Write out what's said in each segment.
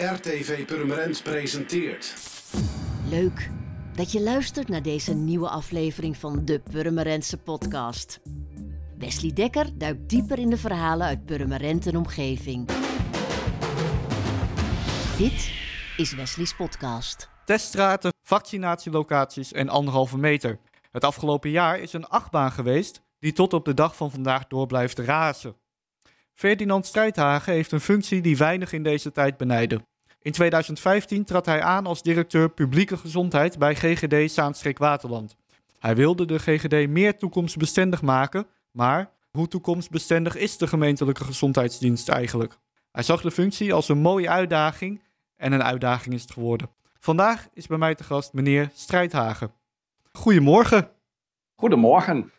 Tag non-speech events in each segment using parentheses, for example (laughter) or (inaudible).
RTV Purmerend presenteert. Leuk dat je luistert naar deze nieuwe aflevering van de Purmerendse podcast. Wesley Dekker duikt dieper in de verhalen uit Purmerend en omgeving. Dit is Wesley's podcast. teststraten, vaccinatielocaties en anderhalve meter. Het afgelopen jaar is een achtbaan geweest die tot op de dag van vandaag door blijft razen. Ferdinand Strijdhagen heeft een functie die weinig in deze tijd benijden. In 2015 trad hij aan als directeur publieke gezondheid bij GGD Zaanstreek-Waterland. Hij wilde de GGD meer toekomstbestendig maken, maar hoe toekomstbestendig is de gemeentelijke gezondheidsdienst eigenlijk? Hij zag de functie als een mooie uitdaging en een uitdaging is het geworden. Vandaag is bij mij te gast meneer Strijdhagen. Goedemorgen. Goedemorgen.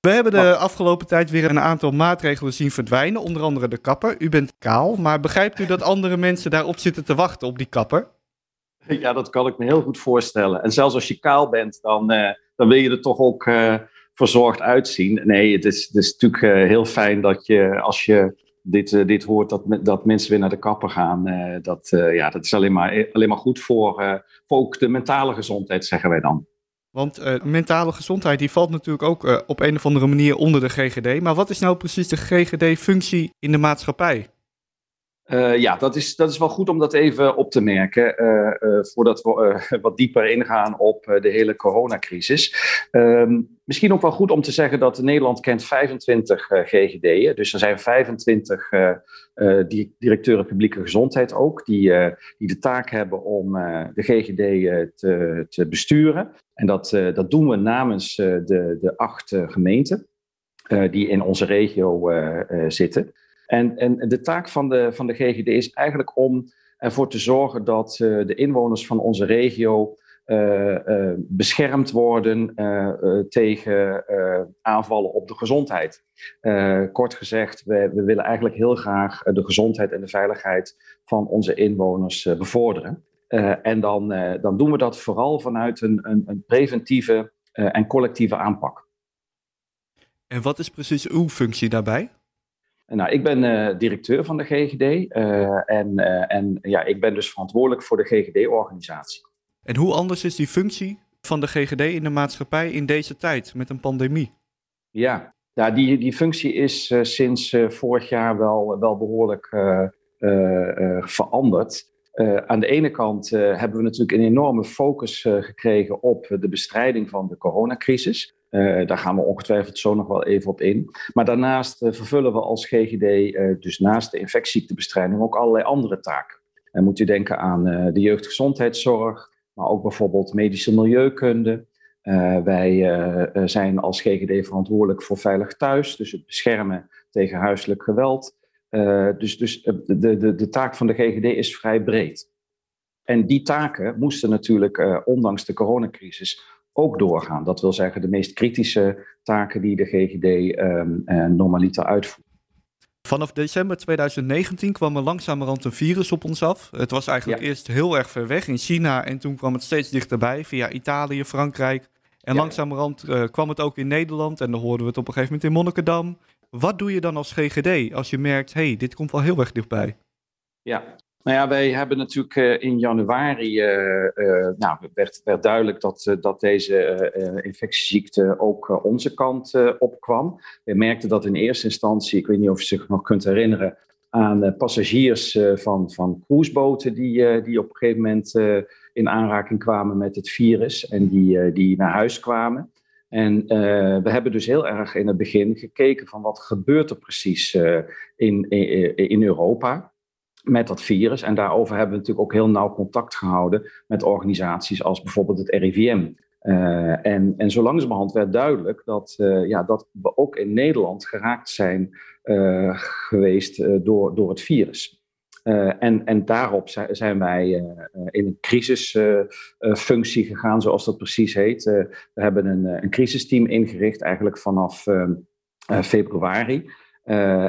We hebben de afgelopen tijd weer een aantal maatregelen zien verdwijnen, onder andere de kapper. U bent kaal, maar begrijpt u dat andere mensen daarop zitten te wachten op die kapper? (laughs) Ja, dat kan ik me heel goed voorstellen. En zelfs als je kaal bent, dan, eh, dan wil je er toch ook eh, verzorgd uitzien. Nee, het is, het is natuurlijk eh, heel fijn dat je, als je dit, dit hoort, dat, dat mensen weer naar de kapper gaan. Dat, ja, dat is alleen maar, alleen maar goed voor, voor ook de mentale gezondheid, zeggen wij dan. Want eh, mentale gezondheid die valt natuurlijk ook eh, op een of andere manier onder de GGD. Maar wat is nou precies de GGD-functie in de maatschappij? Eh, ja, dat is, dat is wel goed om dat even op te merken. voordat we (laughs) wat dieper ingaan op de hele coronacrisis. Ehm, misschien ook wel goed om te zeggen dat Nederland kent 25 eh, GGD'en. Dus er zijn 25 eh, eh, di- directeuren publieke gezondheid ook. Die, die de taak hebben om de GGD te, te besturen. En dat, eh, dat doen we namens eh, de, de acht eh, gemeenten. die in onze regio zitten. En, en de taak van de, van de GGD is eigenlijk om ervoor te zorgen dat de inwoners van onze regio beschermd worden tegen aanvallen op de gezondheid. Kort gezegd, we, we willen eigenlijk heel graag de gezondheid en de veiligheid van onze inwoners bevorderen. Eh, en dan, eh, dan doen we dat vooral vanuit een, een, een preventieve eh, en collectieve aanpak. En wat is precies uw functie daarbij? Nou, ik ben directeur van de GGD en, en ja, ik ben dus verantwoordelijk voor de GGD-organisatie. En hoe anders is die functie van de GGD in de maatschappij in deze tijd met een pandemie? Ja, ja die, die functie is sinds vorig jaar wel, wel behoorlijk eh, eh, eh, veranderd. Eh, aan de ene kant eh, hebben we natuurlijk een enorme focus eh, gekregen op de bestrijding van de coronacrisis. Daar gaan we ongetwijfeld zo nog wel even op in. Maar daarnaast vervullen we als GGD, dus naast de infectieziektebestrijding, ook allerlei andere taken. En moet u denken aan de jeugdgezondheidszorg, maar ook bijvoorbeeld medische milieukunde. Wij zijn als GGD verantwoordelijk voor veilig thuis, dus het beschermen tegen huiselijk geweld. Uh, dus dus de, de, de taak van de GGD is vrij breed. En die taken moesten natuurlijk, uh, ondanks de coronacrisis, ook doorgaan. Dat wil zeggen, de meest kritische taken die de GGD uh, normaliter uitvoert. Vanaf december 2019 kwam er langzamerhand een virus op ons af. Het was eigenlijk ja. eerst heel erg ver weg in China en toen kwam het steeds dichterbij via Italië, Frankrijk. En ja. langzamerhand uh, kwam het ook in Nederland en dan hoorden we het op een gegeven moment in Monnikendam. Wat doe je dan als GGD als je merkt, hey, dit komt wel heel erg dichtbij? Ja, nou ja, wij hebben natuurlijk uh, in januari, uh, nou, werd, werd duidelijk dat, dat deze infectieziekte ook onze kant opkwam. We merkten dat in eerste instantie, ik weet niet of je zich nog kunt herinneren, aan passagiers van, van cruiseboten die, die op een gegeven moment in aanraking kwamen met het virus en die, die naar huis kwamen. En uh, we hebben dus heel erg in het begin gekeken van wat gebeurt er precies uh, in, in, in, Europa met dat virus. En daarover hebben we natuurlijk ook heel nauw contact gehouden met organisaties als bijvoorbeeld het RIVM. Uh, en, en zo langzamerhand werd duidelijk dat, ja, dat we ook in Nederland geraakt zijn geweest door, door het virus. Uh, en, en daarop zijn wij uh, in een crisisfunctie gegaan, zoals dat precies heet. we hebben een, een crisisteam ingericht, eigenlijk vanaf februari.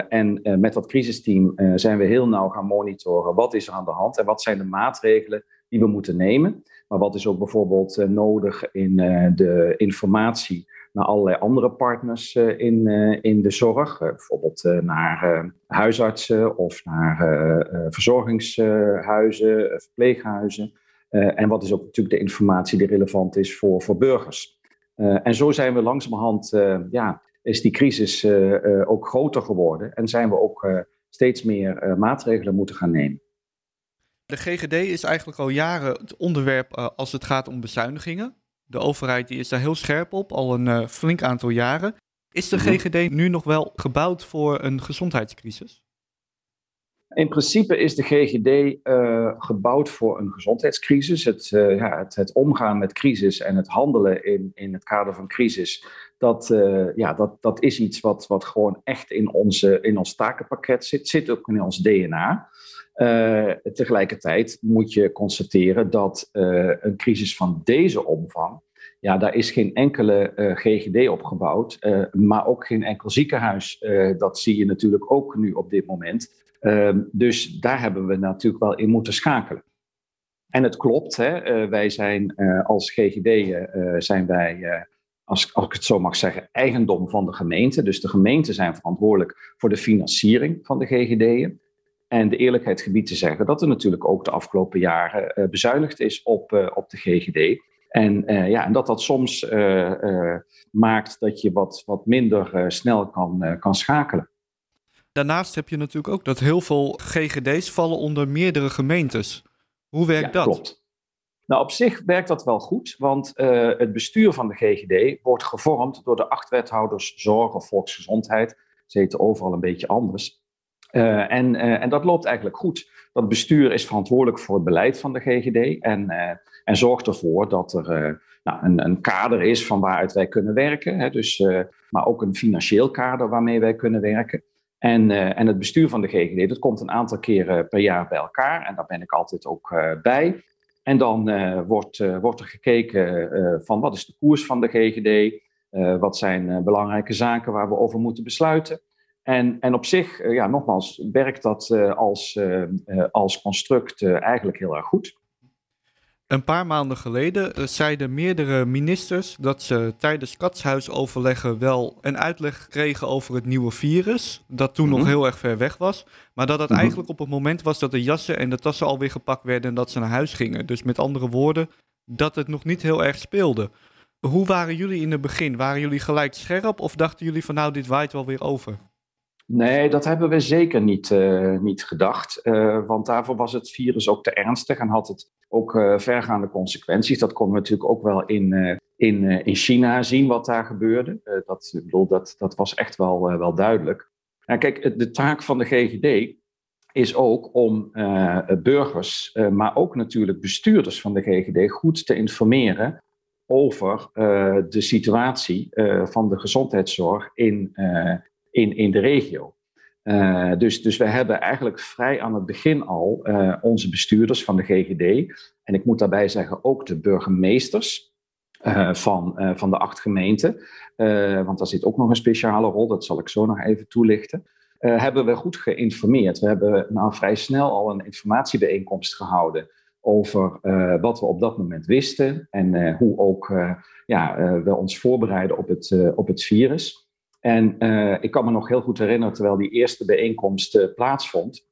en met dat crisisteam zijn we heel nauw gaan monitoren wat is er aan de hand en wat zijn de maatregelen die we moeten nemen. Maar wat is ook bijvoorbeeld nodig in de informatie naar allerlei andere partners in, in de zorg. bijvoorbeeld naar huisartsen of naar verzorgingshuizen, verpleeghuizen. en wat is ook natuurlijk de informatie die relevant is voor, voor burgers. en zo zijn we langzamerhand, ja, is die crisis ook groter geworden en zijn we ook steeds meer maatregelen moeten gaan nemen. De GGD is eigenlijk al jaren het onderwerp als het gaat om bezuinigingen. De overheid die is daar heel scherp op, al een uh, flink aantal jaren. Is de mhm. GGD nu nog wel gebouwd voor een gezondheidscrisis? In principe is de GGD uh, eh, gebouwd voor een gezondheidscrisis. Het, ja, het, het, omgaan met crisis en het handelen in, in het kader van crisis, dat, ja, dat, dat is iets wat, wat gewoon echt in, onze, in ons takenpakket zit, zit ook in ons DNA. Uh, tegelijkertijd moet je constateren dat uh, een crisis van deze omvang, ja, daar is geen enkele uh, GGD op gebouwd, maar ook geen enkel ziekenhuis. dat zie je natuurlijk ook nu op dit moment. Ehm, dus daar hebben we natuurlijk wel in moeten schakelen. En het klopt, hè, wij zijn als GGD zijn wij als, als, ik het zo mag zeggen, eigendom van de gemeente. Dus de gemeenten zijn verantwoordelijk voor de financiering van de GGD'en. En de eerlijkheid gebied te zeggen dat er natuurlijk ook de afgelopen jaren uh, bezuinigd is op, uh, op de GGD. En, uh, ja, en dat dat soms maakt dat je wat, wat minder snel kan, kan schakelen. Daarnaast heb je natuurlijk ook dat heel veel GGD's vallen onder meerdere gemeentes. Hoe werkt ja, dat? Klopt. Nou, op zich werkt dat wel goed, want het bestuur van de GGD wordt gevormd door de acht wethouders zorg of volksgezondheid. Ze heten overal een beetje anders. Uh, en, uh, en dat loopt eigenlijk goed. Dat bestuur is verantwoordelijk voor het beleid van de GGD en, uh, en zorgt ervoor dat er nou, een, een, kader is van waaruit wij kunnen werken. Hè, dus, maar ook een financieel kader waarmee wij kunnen werken. En, en het bestuur van de GGD, dat komt een aantal keren per jaar bij elkaar en daar ben ik altijd ook bij. En dan wordt, wordt er gekeken van wat is de koers van de GGD, wat zijn belangrijke zaken waar we over moeten besluiten. En, en op zich, uh, ja, nogmaals, werkt dat uh, als, uh, als construct eigenlijk heel erg goed. Een paar maanden geleden zeiden meerdere ministers dat ze tijdens katshuisoverleggen wel een uitleg kregen over het nieuwe virus, dat toen nog mhm. heel erg ver weg was, maar dat het mhm. eigenlijk op het moment was dat de jassen en de tassen alweer gepakt werden en dat ze naar huis gingen. Dus met andere woorden, dat het nog niet heel erg speelde. Hoe waren jullie in het begin? Waren jullie gelijk scherp of dachten jullie van nou, dit waait wel weer over? Nee, dat hebben we zeker niet, uh, niet gedacht. Uh, want daarvoor was het virus ook te ernstig en had het ook uh, vergaande consequenties. Dat konden we natuurlijk ook wel in, in, in China zien wat daar gebeurde. dat, ik bedoel, dat, dat was echt wel, wel duidelijk. Kijk, de taak van de GGD is ook om burgers, maar ook natuurlijk bestuurders van de GGD goed te informeren over de situatie van de gezondheidszorg in, in, in de regio. Uh, dus, dus we hebben eigenlijk vrij aan het begin al uh, onze bestuurders van de GGD, en ik moet daarbij zeggen ook de burgemeesters uh, van, van de acht gemeenten, want daar zit ook nog een speciale rol, dat zal ik zo nog even toelichten, hebben we goed geïnformeerd. We hebben nou vrij snel al een informatiebijeenkomst gehouden over wat we op dat moment wisten en hoe ook ja, we ons voorbereiden op het, op het virus. En uh, ik kan me nog heel goed herinneren, terwijl die eerste bijeenkomst uh, plaatsvond,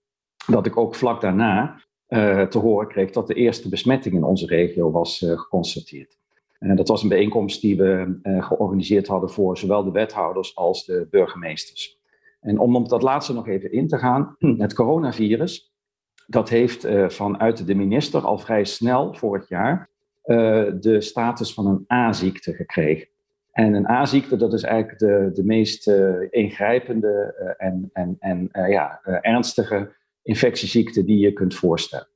dat ik ook vlak daarna uh, te horen kreeg dat de eerste besmetting in onze regio was geconstateerd. dat was een bijeenkomst die we georganiseerd hadden voor zowel de wethouders als de burgemeesters. En om op dat laatste nog even in te gaan, (clears throat) het coronavirus, dat heeft vanuit de minister al vrij snel vorig jaar de status van een A-ziekte gekregen. En een A-ziekte, dat is eigenlijk de, de meest uh, ingrijpende uh, en, en, en uh, ja, ernstige infectieziekte die je kunt voorstellen.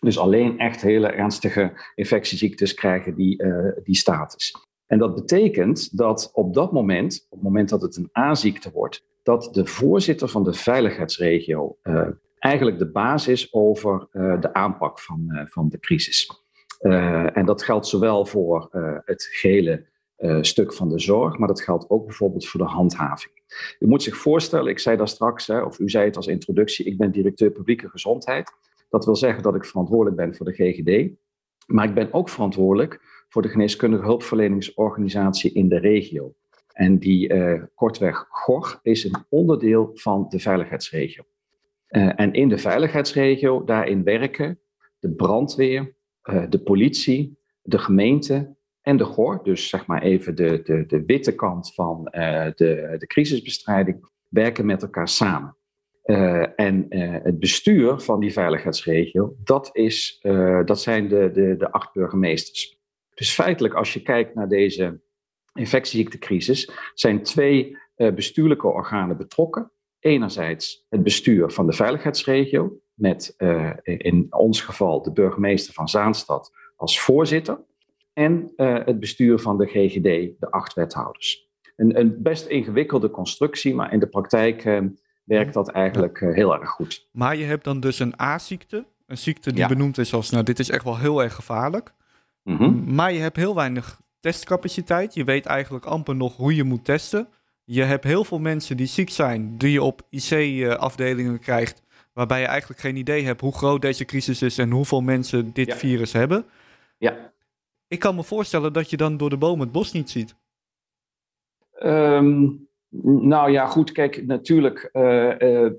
Dus alleen echt hele ernstige infectieziektes krijgen die, die status. En dat betekent dat op dat moment, op het moment dat het een A-ziekte wordt, dat de voorzitter van de veiligheidsregio eigenlijk de baas is over de aanpak van, van de crisis. en dat geldt zowel voor het gele uh, stuk van de zorg, maar dat geldt ook bijvoorbeeld voor de handhaving. U moet zich voorstellen, ik zei daar straks, hè, of u zei het als introductie, ik ben directeur publieke gezondheid. Dat wil zeggen dat ik verantwoordelijk ben voor de GGD, maar ik ben ook verantwoordelijk voor de geneeskundige hulpverleningsorganisatie in de regio. En die kortweg GOR is een onderdeel van de veiligheidsregio. en in de veiligheidsregio, daarin werken de brandweer, de politie, de gemeente en de GOR, dus zeg maar even de, de, de witte kant van de, de crisisbestrijding, werken met elkaar samen. Uh, en uh, het bestuur van die veiligheidsregio, dat, is, dat zijn de, de, de acht burgemeesters. Dus feitelijk, als je kijkt naar deze infectieziektecrisis, zijn twee bestuurlijke organen betrokken. Enerzijds het bestuur van de veiligheidsregio, met in ons geval de burgemeester van Zaanstad als voorzitter. En het bestuur van de GGD, de acht wethouders. Een, een best ingewikkelde constructie, maar in de praktijk werkt dat eigenlijk eh, heel erg goed. Maar je hebt dan dus een A-ziekte, een ziekte die benoemd is als, nou, dit is echt wel heel erg gevaarlijk. Mhm. Maar je hebt heel weinig testcapaciteit. Je weet eigenlijk amper nog hoe je moet testen. Je hebt heel veel mensen die ziek zijn, die je op IC-afdelingen krijgt, waarbij je eigenlijk geen idee hebt hoe groot deze crisis is en hoeveel mensen dit virus hebben. Ja. Ik kan me voorstellen dat je dan door de boom het bos niet ziet. Um, nou ja, goed, kijk, natuurlijk, uh, uh,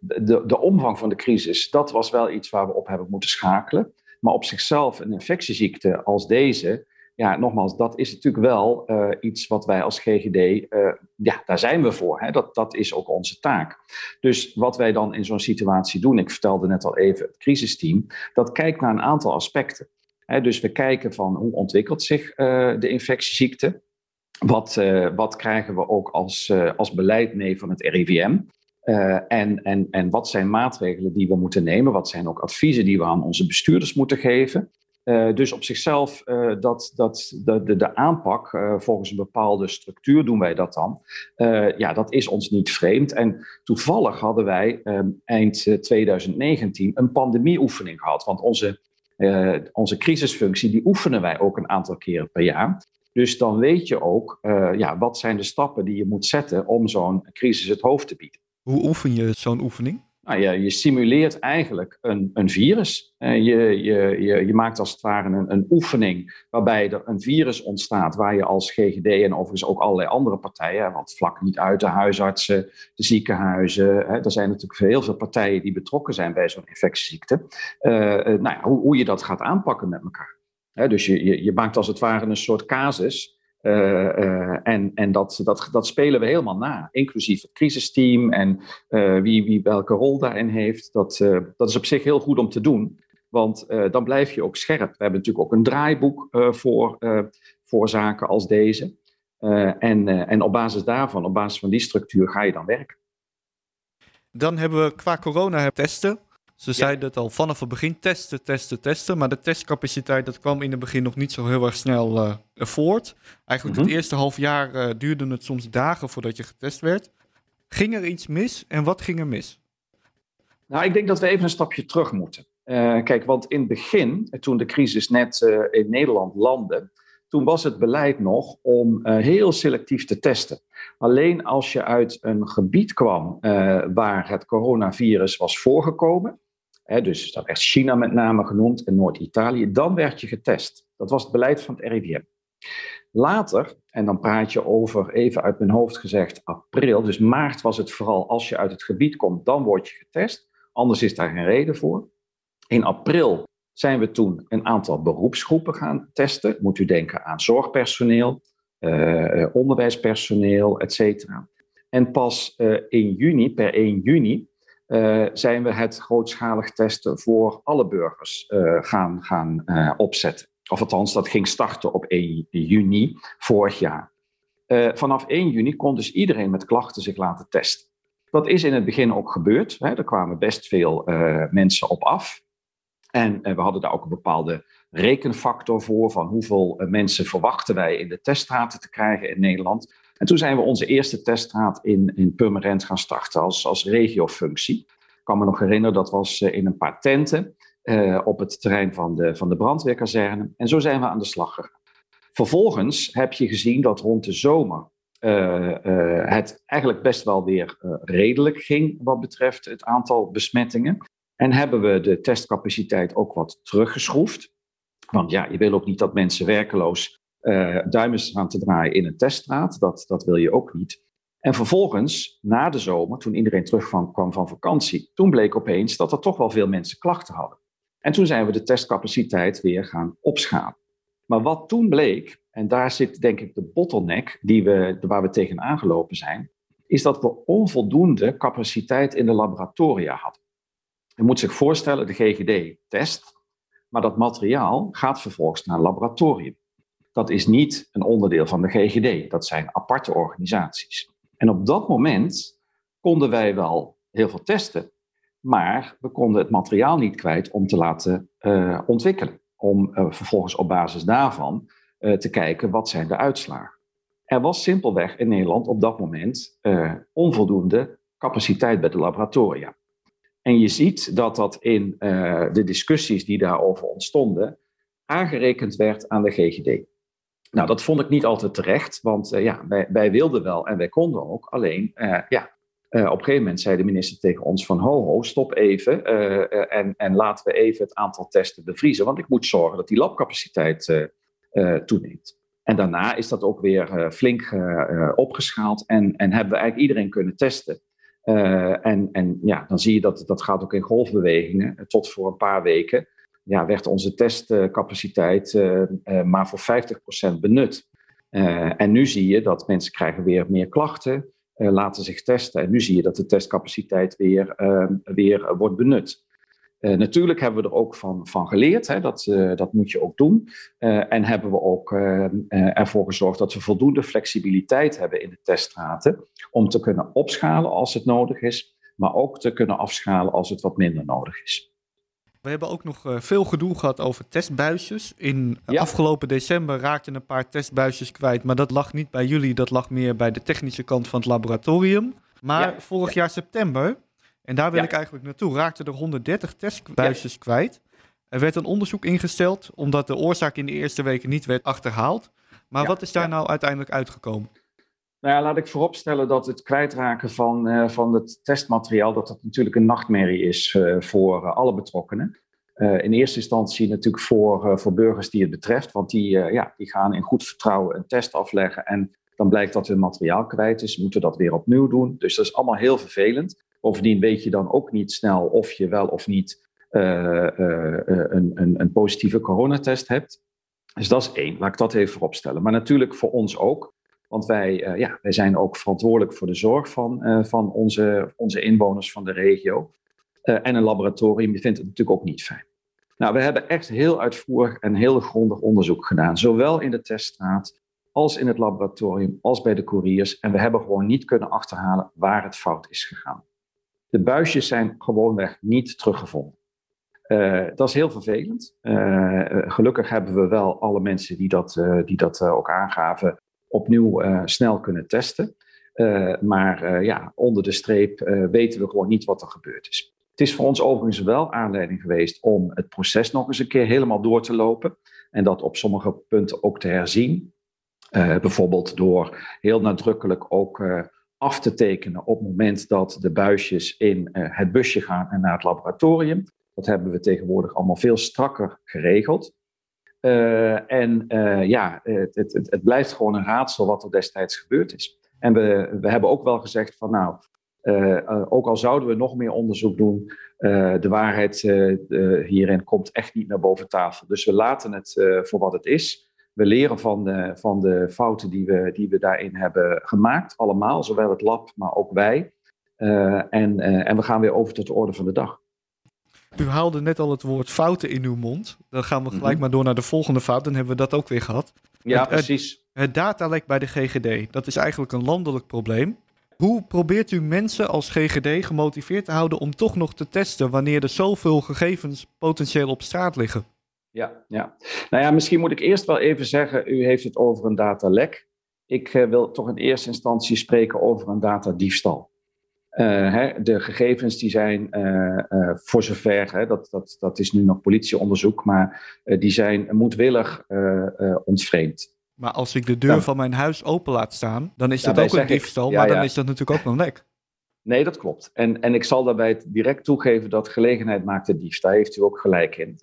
de, de omvang van de crisis, dat was wel iets waar we op hebben moeten schakelen. Maar op zichzelf een infectieziekte als deze, ja, nogmaals, dat is natuurlijk wel uh, iets wat wij als GGD, ja, daar zijn we voor. Hè? Dat, dat is ook onze taak. Dus wat wij dan in zo'n situatie doen, ik vertelde net al even het crisisteam, dat kijkt naar een aantal aspecten. Dus we kijken van hoe ontwikkelt zich de infectieziekte. Wat, uh, wat krijgen we ook als, uh, als beleid mee van het RIVM? Eh, en, en, en wat zijn maatregelen die we moeten nemen? Wat zijn ook adviezen die we aan onze bestuurders moeten geven? dus op zichzelf, dat, dat, de, de, de aanpak volgens een bepaalde structuur doen wij dat dan. ja, dat is ons niet vreemd. En toevallig hadden wij eind 2019 een pandemieoefening gehad. Want onze, onze crisisfunctie, die oefenen wij ook een aantal keren per jaar. Dus dan weet je ook, uh, ja, wat zijn de stappen die je moet zetten om zo'n crisis het hoofd te bieden. Hoe oefen je zo'n oefening? Nou ja, je simuleert eigenlijk een, een virus. Uh, je, je, je, je, maakt als het ware een, een, oefening waarbij er een virus ontstaat waar je als GGD en overigens ook allerlei andere partijen, want vlak niet uit de huisartsen, de ziekenhuizen, hè, er zijn natuurlijk heel veel partijen die betrokken zijn bij zo'n infectieziekte. Uh, nou ja, hoe, hoe je dat gaat aanpakken met elkaar dus je, je, je, maakt als het ware een soort casus. Uh, uh, en en dat, dat, dat spelen we helemaal na, inclusief het crisisteam en uh, wie, wie welke rol daarin heeft. Dat, dat is op zich heel goed om te doen, want dan blijf je ook scherp. We hebben natuurlijk ook een draaiboek voor, voor zaken als deze. en, en op basis daarvan, op basis van die structuur, ga je dan werken. Dan hebben we qua corona testen. Ze zeiden het al vanaf het begin, testen, testen, testen. Maar de testcapaciteit, dat kwam in het begin nog niet zo heel erg snel uh, voort. Eigenlijk het mhm. eerste half jaar uh, duurde het soms dagen voordat je getest werd. Ging er iets mis en wat ging er mis? Nou, ik denk dat we even een stapje terug moeten. Uh, kijk, want in het begin, toen de crisis net in Nederland landde, toen was het beleid nog om heel selectief te testen. Alleen als je uit een gebied kwam waar het coronavirus was voorgekomen, dus dat werd China met name genoemd en Noord-Italië, dan werd je getest. Dat was het beleid van het RIVM. Later, en dan praat je over, even uit mijn hoofd gezegd, april, dus maart was het vooral als je uit het gebied komt, dan word je getest. Anders is daar geen reden voor. In april zijn we toen een aantal beroepsgroepen gaan testen. Moet u denken aan zorgpersoneel, uh, onderwijspersoneel, et cetera. En pas uh, in juni, per 1 juni, zijn we het grootschalig testen voor alle burgers uh, gaan, gaan uh, opzetten. Of althans, dat ging starten op 1 juni vorig jaar. vanaf 1 juni kon dus iedereen met klachten zich laten testen. Dat is in het begin ook gebeurd. Hè. Er kwamen best veel mensen op af. En we hadden daar ook een bepaalde rekenfactor voor van hoeveel mensen verwachten wij in de teststraten te krijgen in Nederland. En toen zijn we onze eerste teststraat in, in Purmerend gaan starten als, als regiofunctie. Ik kan me nog herinneren, dat was eh, in een paar tenten uh, op het terrein van de, van de brandweerkazerne. En zo zijn we aan de slag gegaan. Vervolgens heb je gezien dat rond de zomer uh, het eigenlijk best wel weer redelijk ging wat betreft het aantal besmettingen. En hebben we de testcapaciteit ook wat teruggeschroefd. Want ja, je wil ook niet dat mensen werkeloos uh, duimen aan te draaien in een teststraat. Dat, dat wil je ook niet. En vervolgens, na de zomer, toen iedereen terugkwam van, van vakantie, toen bleek opeens dat er toch wel veel mensen klachten hadden. En toen zijn we de testcapaciteit weer gaan opschalen. Maar wat toen bleek, en daar zit denk ik de bottleneck die we, waar we tegen aangelopen zijn, is dat we onvoldoende capaciteit in de laboratoria hadden. Je moet zich voorstellen, de GGD test, maar dat materiaal gaat vervolgens naar laboratorium. Dat is niet een onderdeel van de GGD, dat zijn aparte organisaties. En op dat moment konden wij wel heel veel testen, maar we konden het materiaal niet kwijt om te laten uh, ontwikkelen. Om uh, vervolgens op basis daarvan uh, te kijken wat zijn de uitslagen. Er was simpelweg in Nederland op dat moment onvoldoende capaciteit bij de laboratoria. En je ziet dat dat in de discussies die daarover ontstonden aangerekend werd aan de GGD. Nou, dat vond ik niet altijd terecht, want uh, ja, wij, wilden wel en wij konden ook. Alleen, uh, ja, uh, op een gegeven moment zei de minister tegen ons van ho, ho, stop even en, en laten we even het aantal testen bevriezen, want ik moet zorgen dat die labcapaciteit toeneemt. En daarna is dat ook weer flink opgeschaald en, en hebben we eigenlijk iedereen kunnen testen. en, en ja, dan zie je dat dat gaat ook in golfbewegingen tot voor een paar weken ja, werd onze testcapaciteit uh, uh, maar voor 50% benut. Uh, en nu zie je dat mensen krijgen weer meer klachten, laten zich testen. En nu zie je dat de testcapaciteit weer, weer wordt benut. natuurlijk hebben we er ook van, van geleerd, hè, dat, dat moet je ook doen. en hebben we ook ervoor gezorgd dat we voldoende flexibiliteit hebben in de teststraten om te kunnen opschalen als het nodig is, maar ook te kunnen afschalen als het wat minder nodig is. We hebben ook nog uh, veel gedoe gehad over testbuisjes. In ja. afgelopen december raakten een paar testbuisjes kwijt, maar dat lag niet bij jullie, dat lag meer bij de technische kant van het laboratorium. Maar ja. vorig jaar september, en daar wil ik eigenlijk naartoe, raakten er 130 testbuisjes kwijt. Er werd een onderzoek ingesteld, omdat de oorzaak in de eerste weken niet werd achterhaald. Maar wat is daar nou uiteindelijk uitgekomen? Nou ja, laat ik vooropstellen dat het kwijtraken van, uh, van het testmateriaal, dat dat natuurlijk een nachtmerrie is uh, voor uh, alle betrokkenen. in eerste instantie natuurlijk voor, voor burgers die het betreft, want die, ja, die gaan in goed vertrouwen een test afleggen en dan blijkt dat hun materiaal kwijt is, moeten dat weer opnieuw doen. Dus dat is allemaal heel vervelend. Bovendien weet je dan ook niet snel of je wel of niet een, een, een positieve coronatest hebt. Dus dat is één, laat ik dat even vooropstellen. Maar natuurlijk voor ons ook. Want wij, uh, ja, wij zijn ook verantwoordelijk voor de zorg van, uh, van onze, onze inwoners van de regio. Uh, en een laboratorium vindt het natuurlijk ook niet fijn. Nou, we hebben echt heel uitvoerig en heel grondig onderzoek gedaan. Zowel in de teststraat als in het laboratorium, als bij de couriers. En we hebben gewoon niet kunnen achterhalen waar het fout is gegaan. De buisjes zijn gewoonweg niet teruggevonden. dat is heel vervelend. gelukkig hebben we wel alle mensen die dat, die dat ook aangaven opnieuw uh, snel kunnen testen. Uh, maar uh, ja, onder de streep weten we gewoon niet wat er gebeurd is. Het is voor ons overigens wel aanleiding geweest om het proces nog eens een keer helemaal door te lopen. En dat op sommige punten ook te herzien. bijvoorbeeld door heel nadrukkelijk ook af te tekenen op het moment dat de buisjes in het busje gaan en naar het laboratorium. Dat hebben we tegenwoordig allemaal veel strakker geregeld. Uh, en uh, ja, het, het, het, blijft gewoon een raadsel wat er destijds gebeurd is. En we, we hebben ook wel gezegd van nou, uh, ook al zouden we nog meer onderzoek doen, de waarheid hierin komt echt niet naar boven tafel. Dus we laten het voor wat het is. We leren van de, van de fouten die we, die we daarin hebben gemaakt, allemaal, zowel het lab, maar ook wij. en, en we gaan weer over tot de orde van de dag. U haalde net al het woord fouten in uw mond. Dan gaan we gelijk mm maar door naar de volgende fout. Dan hebben we dat ook weer gehad. Ja, het, precies. Het, het datalek bij de GGD, dat is eigenlijk een landelijk probleem. Hoe probeert u mensen als GGD gemotiveerd te houden om toch nog te testen wanneer er zoveel gegevens potentieel op straat liggen? Ja, ja. Nou ja, misschien moet ik eerst wel even zeggen, u heeft het over een datalek. Ik uh, wil toch in eerste instantie spreken over een datadiefstal. Uh, hè, de gegevens die zijn uh, uh, voor zover, hè, dat, dat, dat is nu nog politieonderzoek, maar die zijn moedwillig ontvreemd. Maar als ik de deur van mijn huis open laat staan, dan is ja, dat ook een diefstal, ja, maar dan is dat natuurlijk ook nog lek. Nee, dat klopt. En, en ik zal daarbij direct toegeven dat gelegenheid maakt de diefstal. Daar heeft u ook gelijk in.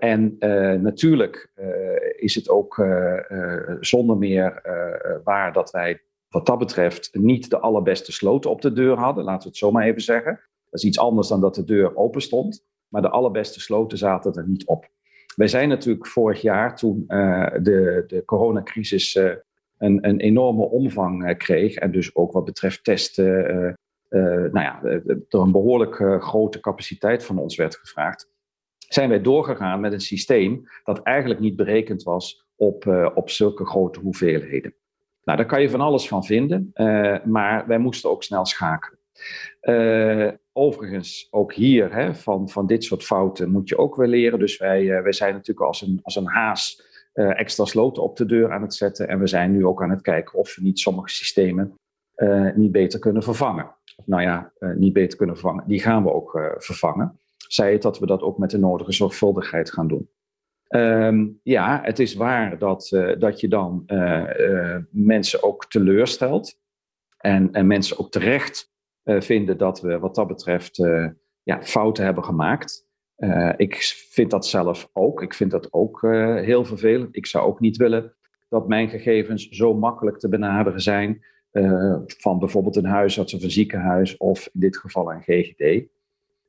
en natuurlijk is het ook zonder meer waar dat wij wat dat betreft niet de allerbeste sloten op de deur hadden, laten we het zo maar even zeggen. Dat is iets anders dan dat de deur open stond, maar de allerbeste sloten zaten er niet op. Wij zijn natuurlijk vorig jaar, toen de, de coronacrisis een, een enorme omvang kreeg, en dus ook wat betreft testen nou ja, er een behoorlijk grote capaciteit van ons werd gevraagd, zijn wij doorgegaan met een systeem dat eigenlijk niet berekend was op, op zulke grote hoeveelheden. Nou, daar kan je van alles van vinden, maar wij moesten ook snel schakelen. overigens, ook hier, hè, van, van dit soort fouten moet je ook weer leren. Dus wij, wij zijn natuurlijk als een, als een haas extra sloten op de deur aan het zetten. En we zijn nu ook aan het kijken of we niet sommige systemen niet beter kunnen vervangen nou ja, niet beter kunnen vervangen, die gaan we ook vervangen. Zij het dat we dat ook met de nodige zorgvuldigheid gaan doen. Um, ja, het is waar dat, uh, dat je dan mensen ook teleurstelt. En, en mensen ook terecht vinden dat we wat dat betreft ja, fouten hebben gemaakt. ik vind dat zelf ook. Ik vind dat ook heel vervelend. Ik zou ook niet willen dat mijn gegevens zo makkelijk te benaderen zijn van bijvoorbeeld een huisarts of een ziekenhuis of in dit geval een GGD.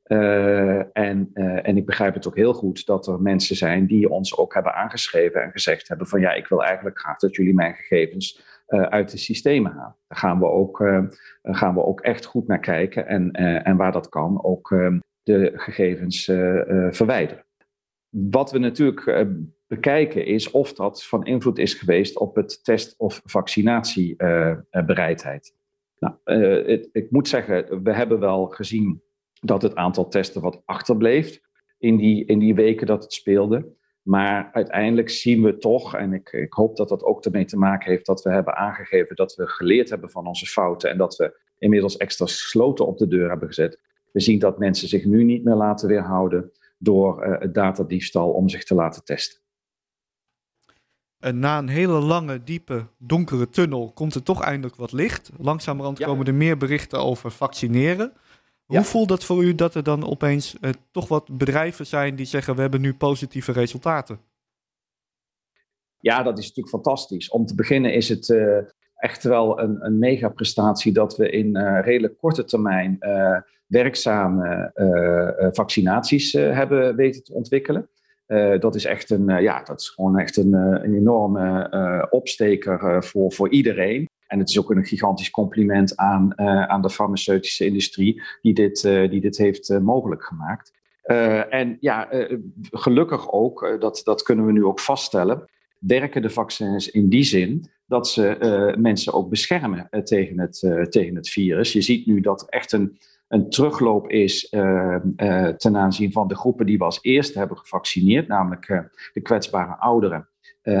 Eh, en, uh, en ik begrijp het ook heel goed dat er mensen zijn die ons ook hebben aangeschreven en gezegd hebben van ja, ik wil eigenlijk graag dat jullie mijn gegevens uit de systemen halen. Daar gaan we ook, gaan we ook echt goed naar kijken en, en waar dat kan ook de gegevens verwijderen. Wat we natuurlijk bekijken is of dat van invloed is geweest op het test- of vaccinatiebereidheid. nou, ik moet zeggen, we hebben wel gezien dat het aantal testen wat achterbleef in die, in die weken dat het speelde. Maar uiteindelijk zien we toch, en ik, ik hoop dat dat ook ermee te maken heeft dat we hebben aangegeven dat we geleerd hebben van onze fouten en dat we inmiddels extra sloten op de deur hebben gezet. We zien dat mensen zich nu niet meer laten weerhouden door uh, het datadiefstal om zich te laten testen. En na een hele lange, diepe, donkere tunnel komt er toch eindelijk wat licht. Langzamerhand komen er meer berichten over vaccineren. Hoe voelt dat voor u dat er dan opeens uh, toch wat bedrijven zijn die zeggen we hebben nu positieve resultaten? Ja, dat is natuurlijk fantastisch. Om te beginnen is het uh, echt wel een, een mega prestatie dat we in uh, redelijk korte termijn werkzame vaccinaties hebben weten te ontwikkelen. Dat is echt een, ja, dat is gewoon echt een, een enorme opsteker voor, voor iedereen. En het is ook een gigantisch compliment aan, aan de farmaceutische industrie die dit, die dit heeft mogelijk gemaakt. en ja, gelukkig ook, dat, dat kunnen we nu ook vaststellen, werken de vaccins in die zin dat ze mensen ook beschermen tegen, het, tegen het virus. Je ziet nu dat echt een een terugloop is ten aanzien van de groepen die we als eerste hebben gevaccineerd, namelijk de kwetsbare ouderen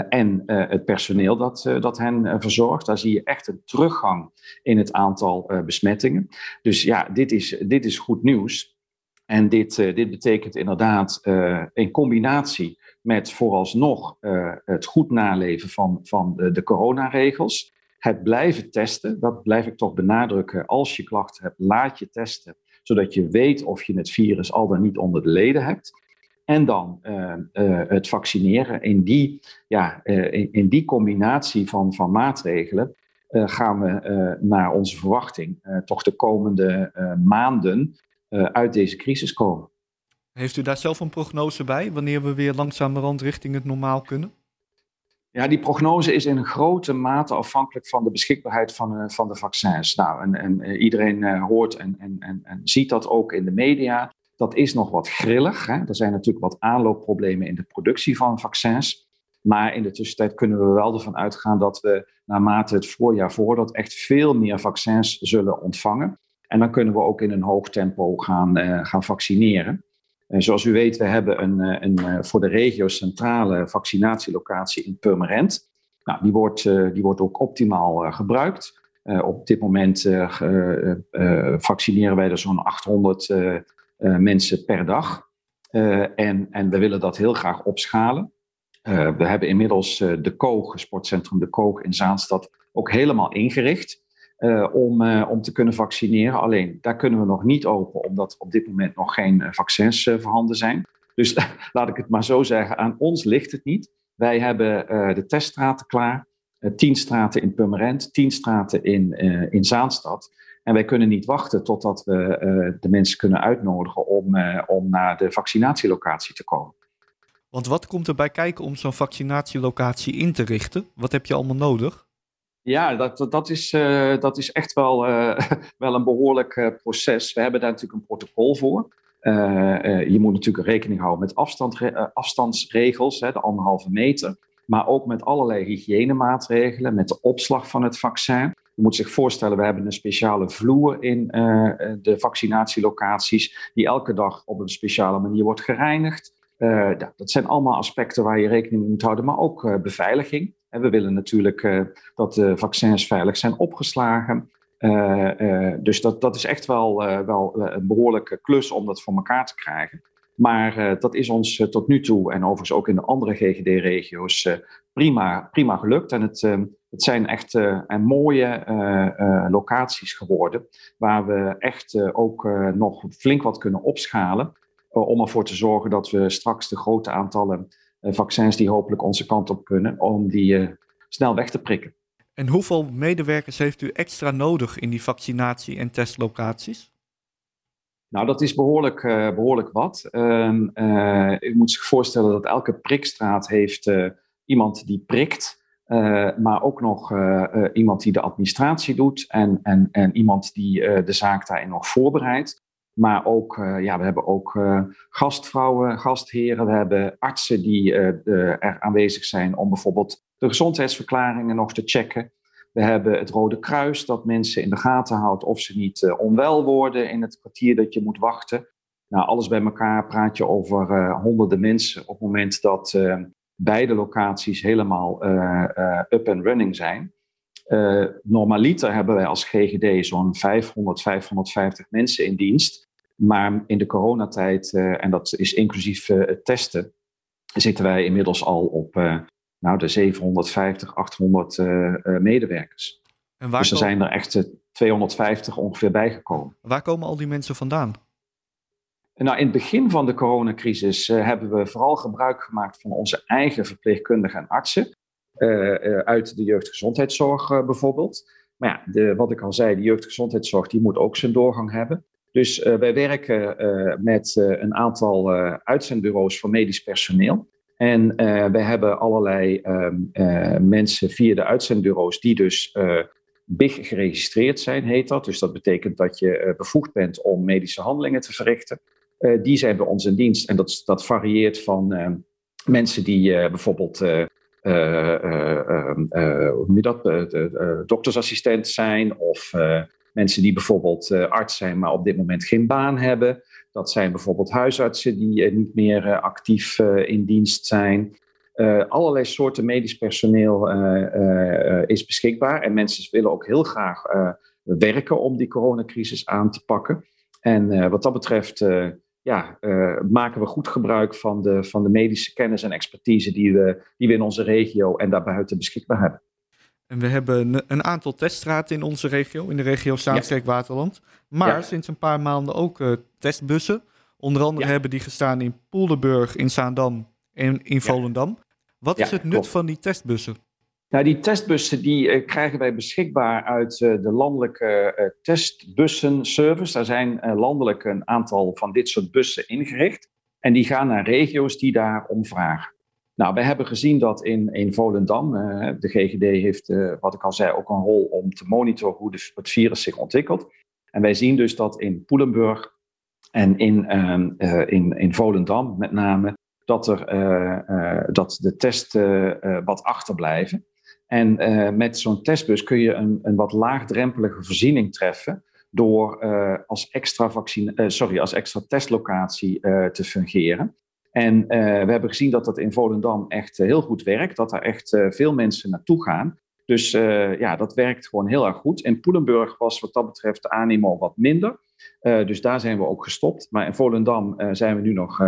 en het personeel dat, dat hen verzorgt. Daar zie je echt een teruggang in het aantal besmettingen. Dus ja, dit is, dit is goed nieuws. En dit, dit betekent inderdaad in combinatie met vooralsnog het goed naleven van, van de, de coronaregels het blijven testen, dat blijf ik toch benadrukken. Als je klachten hebt, laat je testen, zodat je weet of je het virus al dan niet onder de leden hebt. En dan uh, uh, het vaccineren. In die, ja, uh, in, in, die combinatie van, van maatregelen gaan we naar onze verwachting toch de komende maanden uit deze crisis komen. Heeft u daar zelf een prognose bij, wanneer we weer langzamerhand richting het normaal kunnen? Ja, die prognose is in grote mate afhankelijk van de beschikbaarheid van, van de vaccins. Nou, en, en iedereen hoort en, en, en, en, ziet dat ook in de media. Dat is nog wat grillig. Hè? Er zijn natuurlijk wat aanloopproblemen in de productie van vaccins. Maar in de tussentijd kunnen we wel ervan uitgaan dat we naarmate het voorjaar voordat echt veel meer vaccins zullen ontvangen. En dan kunnen we ook in een hoog tempo gaan, gaan vaccineren. En zoals u weet, we hebben een, eh, een, eh, voor de regio centrale vaccinatielocatie in Purmerend. Nou, die, wordt, eh, die wordt ook optimaal gebruikt. op dit moment vaccineren wij er zo'n 800 mensen per dag. en, en we willen dat heel graag opschalen. we hebben inmiddels de Koog, sportcentrum De Koog in Zaanstad, ook helemaal ingericht. Om, om te kunnen vaccineren. Alleen daar kunnen we nog niet open, omdat op dit moment nog geen vaccins voorhanden zijn. Dus (laughs) laat ik het maar zo zeggen, aan ons ligt het niet. Wij hebben de teststraten klaar. tien straten in Purmerend, tien straten in, in Zaanstad. En wij kunnen niet wachten totdat we de mensen kunnen uitnodigen om, om naar de vaccinatielocatie te komen. Want wat komt erbij kijken om zo'n vaccinatielocatie in te richten? Wat heb je allemaal nodig? Ja, dat, dat, is, uh, dat is echt wel, uh, (laughs) wel een behoorlijk uh, proces. We hebben daar natuurlijk een protocol voor. je moet natuurlijk rekening houden met afstand, afstandsregels, hè, de anderhalve meter. Maar ook met allerlei hygiënemaatregelen, met de opslag van het vaccin. Je moet zich voorstellen, we hebben een speciale vloer in de vaccinatielocaties, die elke dag op een speciale manier wordt gereinigd. Uh, dat zijn allemaal aspecten waar je rekening mee moet houden, maar ook beveiliging. En we willen natuurlijk dat de vaccins veilig zijn opgeslagen. dus dat, dat is echt wel, wel een behoorlijke klus om dat voor elkaar te krijgen. Maar dat is ons tot nu toe en overigens ook in de andere GGD-regio's prima, prima gelukt. En het, het zijn echt en mooie locaties geworden, waar we echt ook nog flink wat kunnen opschalen. Eh, om ervoor te zorgen dat we straks de grote aantallen eh, vaccins die hopelijk onze kant op kunnen, om die eh, snel weg te prikken. En hoeveel medewerkers heeft u extra nodig in die vaccinatie- en testlocaties? Nou, dat is behoorlijk, behoorlijk wat. Uh, u moet zich voorstellen dat elke prikstraat heeft iemand die prikt, maar ook nog iemand die de administratie doet en, en, en iemand die de zaak daarin nog voorbereidt. Maar ook, ja, we hebben ook gastvrouwen, gastheren. We hebben artsen die er aanwezig zijn om bijvoorbeeld de gezondheidsverklaringen nog te checken. We hebben het Rode Kruis dat mensen in de gaten houdt of ze niet onwel worden in het kwartier dat je moet wachten. Nou, alles bij elkaar praat je over honderden mensen op het moment dat beide locaties helemaal up and running zijn. normaliter hebben wij als GGD zo'n 500, 550 mensen in dienst. Maar in de coronatijd, en dat is inclusief het testen, zitten wij inmiddels al op nou, de 750, 800 medewerkers. En waar dus er zijn er echt 250 ongeveer bijgekomen. Waar komen al die mensen vandaan? Nou, in het begin van de coronacrisis hebben we vooral gebruik gemaakt van onze eigen verpleegkundigen en artsen. uit de jeugdgezondheidszorg bijvoorbeeld. Maar ja, de, wat ik al zei, de jeugdgezondheidszorg die moet ook zijn doorgang hebben. Dus wij werken met een aantal uitzendbureaus voor medisch personeel. En wij hebben allerlei um, mensen via de uitzendbureaus die dus BIG geregistreerd zijn, heet dat. Dus dat betekent dat je bevoegd bent om medische handelingen te verrichten. Die zijn bij ons in dienst. En dat, dat varieert van ehm, mensen die bijvoorbeeld doktersassistent zijn of Mensen die bijvoorbeeld arts zijn, maar op dit moment geen baan hebben. Dat zijn bijvoorbeeld huisartsen die niet meer actief in dienst zijn. allerlei soorten medisch personeel is beschikbaar. En mensen willen ook heel graag werken om die coronacrisis aan te pakken. En wat dat betreft ja, maken we goed gebruik van de, van de medische kennis en expertise die we, die we in onze regio en daarbuiten beschikbaar hebben. En we hebben een aantal teststraten in onze regio, in de regio Zaanstreek-Waterland. Maar sinds een paar maanden ook uh, testbussen. Onder andere hebben die gestaan in Poeldenburg, in Zaandam en in Volendam. Wat is het nut van die testbussen? Nou, die testbussen die, uh, krijgen wij beschikbaar uit uh, de landelijke testbussen-service. Daar zijn landelijk een aantal van dit soort bussen ingericht. En die gaan naar regio's die daar om vragen. Nou, we hebben gezien dat in, Volendam, de GGD heeft, wat ik al zei, ook een rol om te monitoren hoe het virus zich ontwikkelt. En wij zien dus dat in Poelenburg en in, uh, in, in Volendam met name, dat, er, dat de testen wat achterblijven. En met zo'n testbus kun je een, een wat laagdrempelige voorziening treffen door als, extra vaccine, sorry, als extra testlocatie te fungeren. En we hebben gezien dat dat in Volendam echt heel goed werkt, dat er echt veel mensen naartoe gaan. Dus ja, dat werkt gewoon heel erg goed. In Poelenburg was wat dat betreft de animo wat minder. dus daar zijn we ook gestopt. Maar in Volendam zijn we nu nog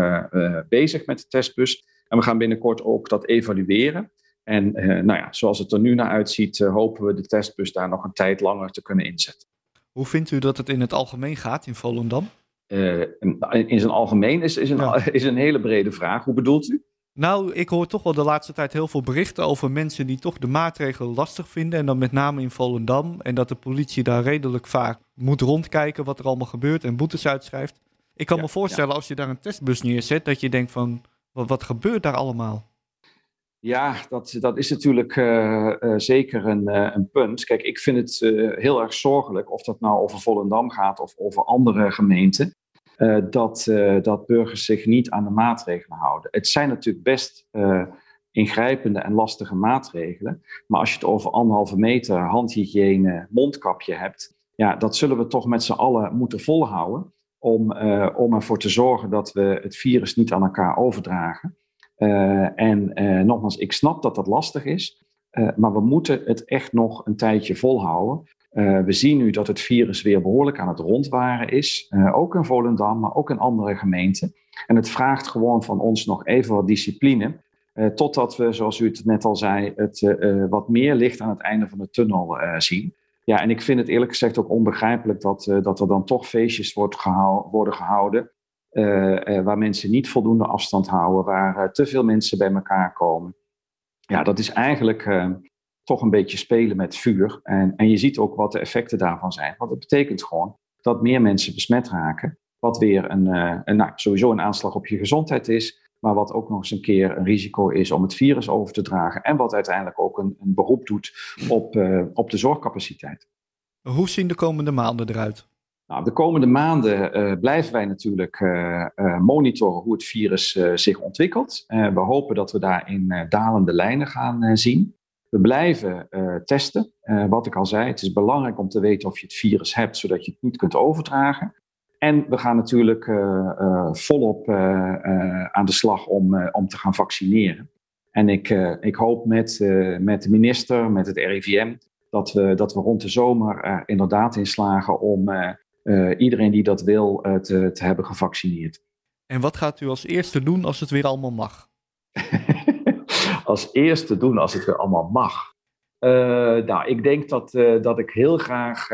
bezig met de testbus. En we gaan binnenkort ook dat evalueren. En nou ja, zoals het er nu naar uitziet, hopen we de testbus daar nog een tijd langer te kunnen inzetten. Hoe vindt u dat het in het algemeen gaat in Volendam? in zijn algemeen is, is, een, Ja. (laughs) is een hele brede vraag. Hoe bedoelt u? Nou, ik hoor toch wel de laatste tijd heel veel berichten over mensen die toch de maatregelen lastig vinden. En dan met name in Volendam. En dat de politie daar redelijk vaak moet rondkijken wat er allemaal gebeurt en boetes uitschrijft. Ik kan Ja, me voorstellen als je daar een testbus neerzet, dat je denkt van, wat, wat gebeurt daar allemaal? Ja, dat, dat is natuurlijk eh, eh, zeker een, eh, een punt. Kijk, ik vind het heel erg zorgelijk, of dat nou over Volendam gaat of over andere gemeenten, dat, dat burgers zich niet aan de maatregelen houden. Het zijn natuurlijk best ingrijpende en lastige maatregelen, maar als je het over anderhalve meter, handhygiëne, mondkapje hebt, ja, dat zullen we toch met z'n allen moeten volhouden om, om ervoor te zorgen dat we het virus niet aan elkaar overdragen. Uh, en uh, nogmaals, ik snap dat dat lastig is, uh, maar we moeten het echt nog een tijdje volhouden. We zien nu dat het virus weer behoorlijk aan het rondwaren is, ook in Volendam, maar ook in andere gemeenten. En het vraagt gewoon van ons nog even wat discipline, totdat we, zoals u het net al zei, het wat meer licht aan het einde van de tunnel zien. Ja, en ik vind het eerlijk gezegd ook onbegrijpelijk dat, dat er dan toch feestjes wordt worden gehouden. Uh, uh, waar mensen niet voldoende afstand houden, waar uh, te veel mensen bij elkaar komen. Ja, dat is eigenlijk toch een beetje spelen met vuur. En, en je ziet ook wat de effecten daarvan zijn. Want het betekent gewoon dat meer mensen besmet raken. Wat weer een, een nou, sowieso een aanslag op je gezondheid is. Maar wat ook nog eens een keer een risico is om het virus over te dragen. En wat uiteindelijk ook een, een beroep doet op, op de zorgcapaciteit. Hoe zien de komende maanden eruit? Nou, de komende maanden uh, blijven wij natuurlijk uh, uh, monitoren hoe het virus zich ontwikkelt. we hopen dat we daar in dalende lijnen gaan zien. We blijven testen. wat ik al zei, het is belangrijk om te weten of je het virus hebt, zodat je het niet kunt overdragen. En we gaan natuurlijk volop aan de slag om, om te gaan vaccineren. En ik, ik hoop met, met de minister, met het RIVM, dat we, dat we rond de zomer er inderdaad in slagen om uh, iedereen die dat wil uh, te, te, hebben gevaccineerd. En wat gaat u als eerste doen als het weer allemaal mag? (laughs) als eerste doen als het weer allemaal mag. Uh, nou, ik denk dat, dat ik heel graag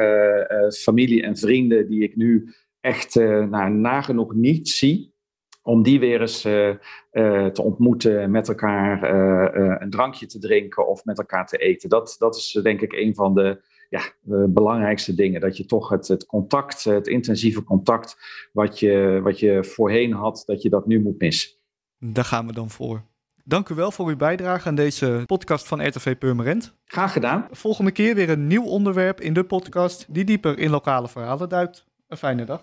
familie en vrienden die ik nu echt nou, nagenoeg niet zie, om die weer eens te ontmoeten, met elkaar een drankje te drinken of met elkaar te eten. Dat, dat is denk ik een van de ja, de belangrijkste dingen. Dat je toch het, het contact, het intensieve contact wat je, wat je voorheen had, dat je dat nu moet missen. Daar gaan we dan voor. Dank u wel voor uw bijdrage aan deze podcast van RTV Purmerend. Graag gedaan. Volgende keer weer een nieuw onderwerp in de podcast die dieper in lokale verhalen duikt. Een fijne dag.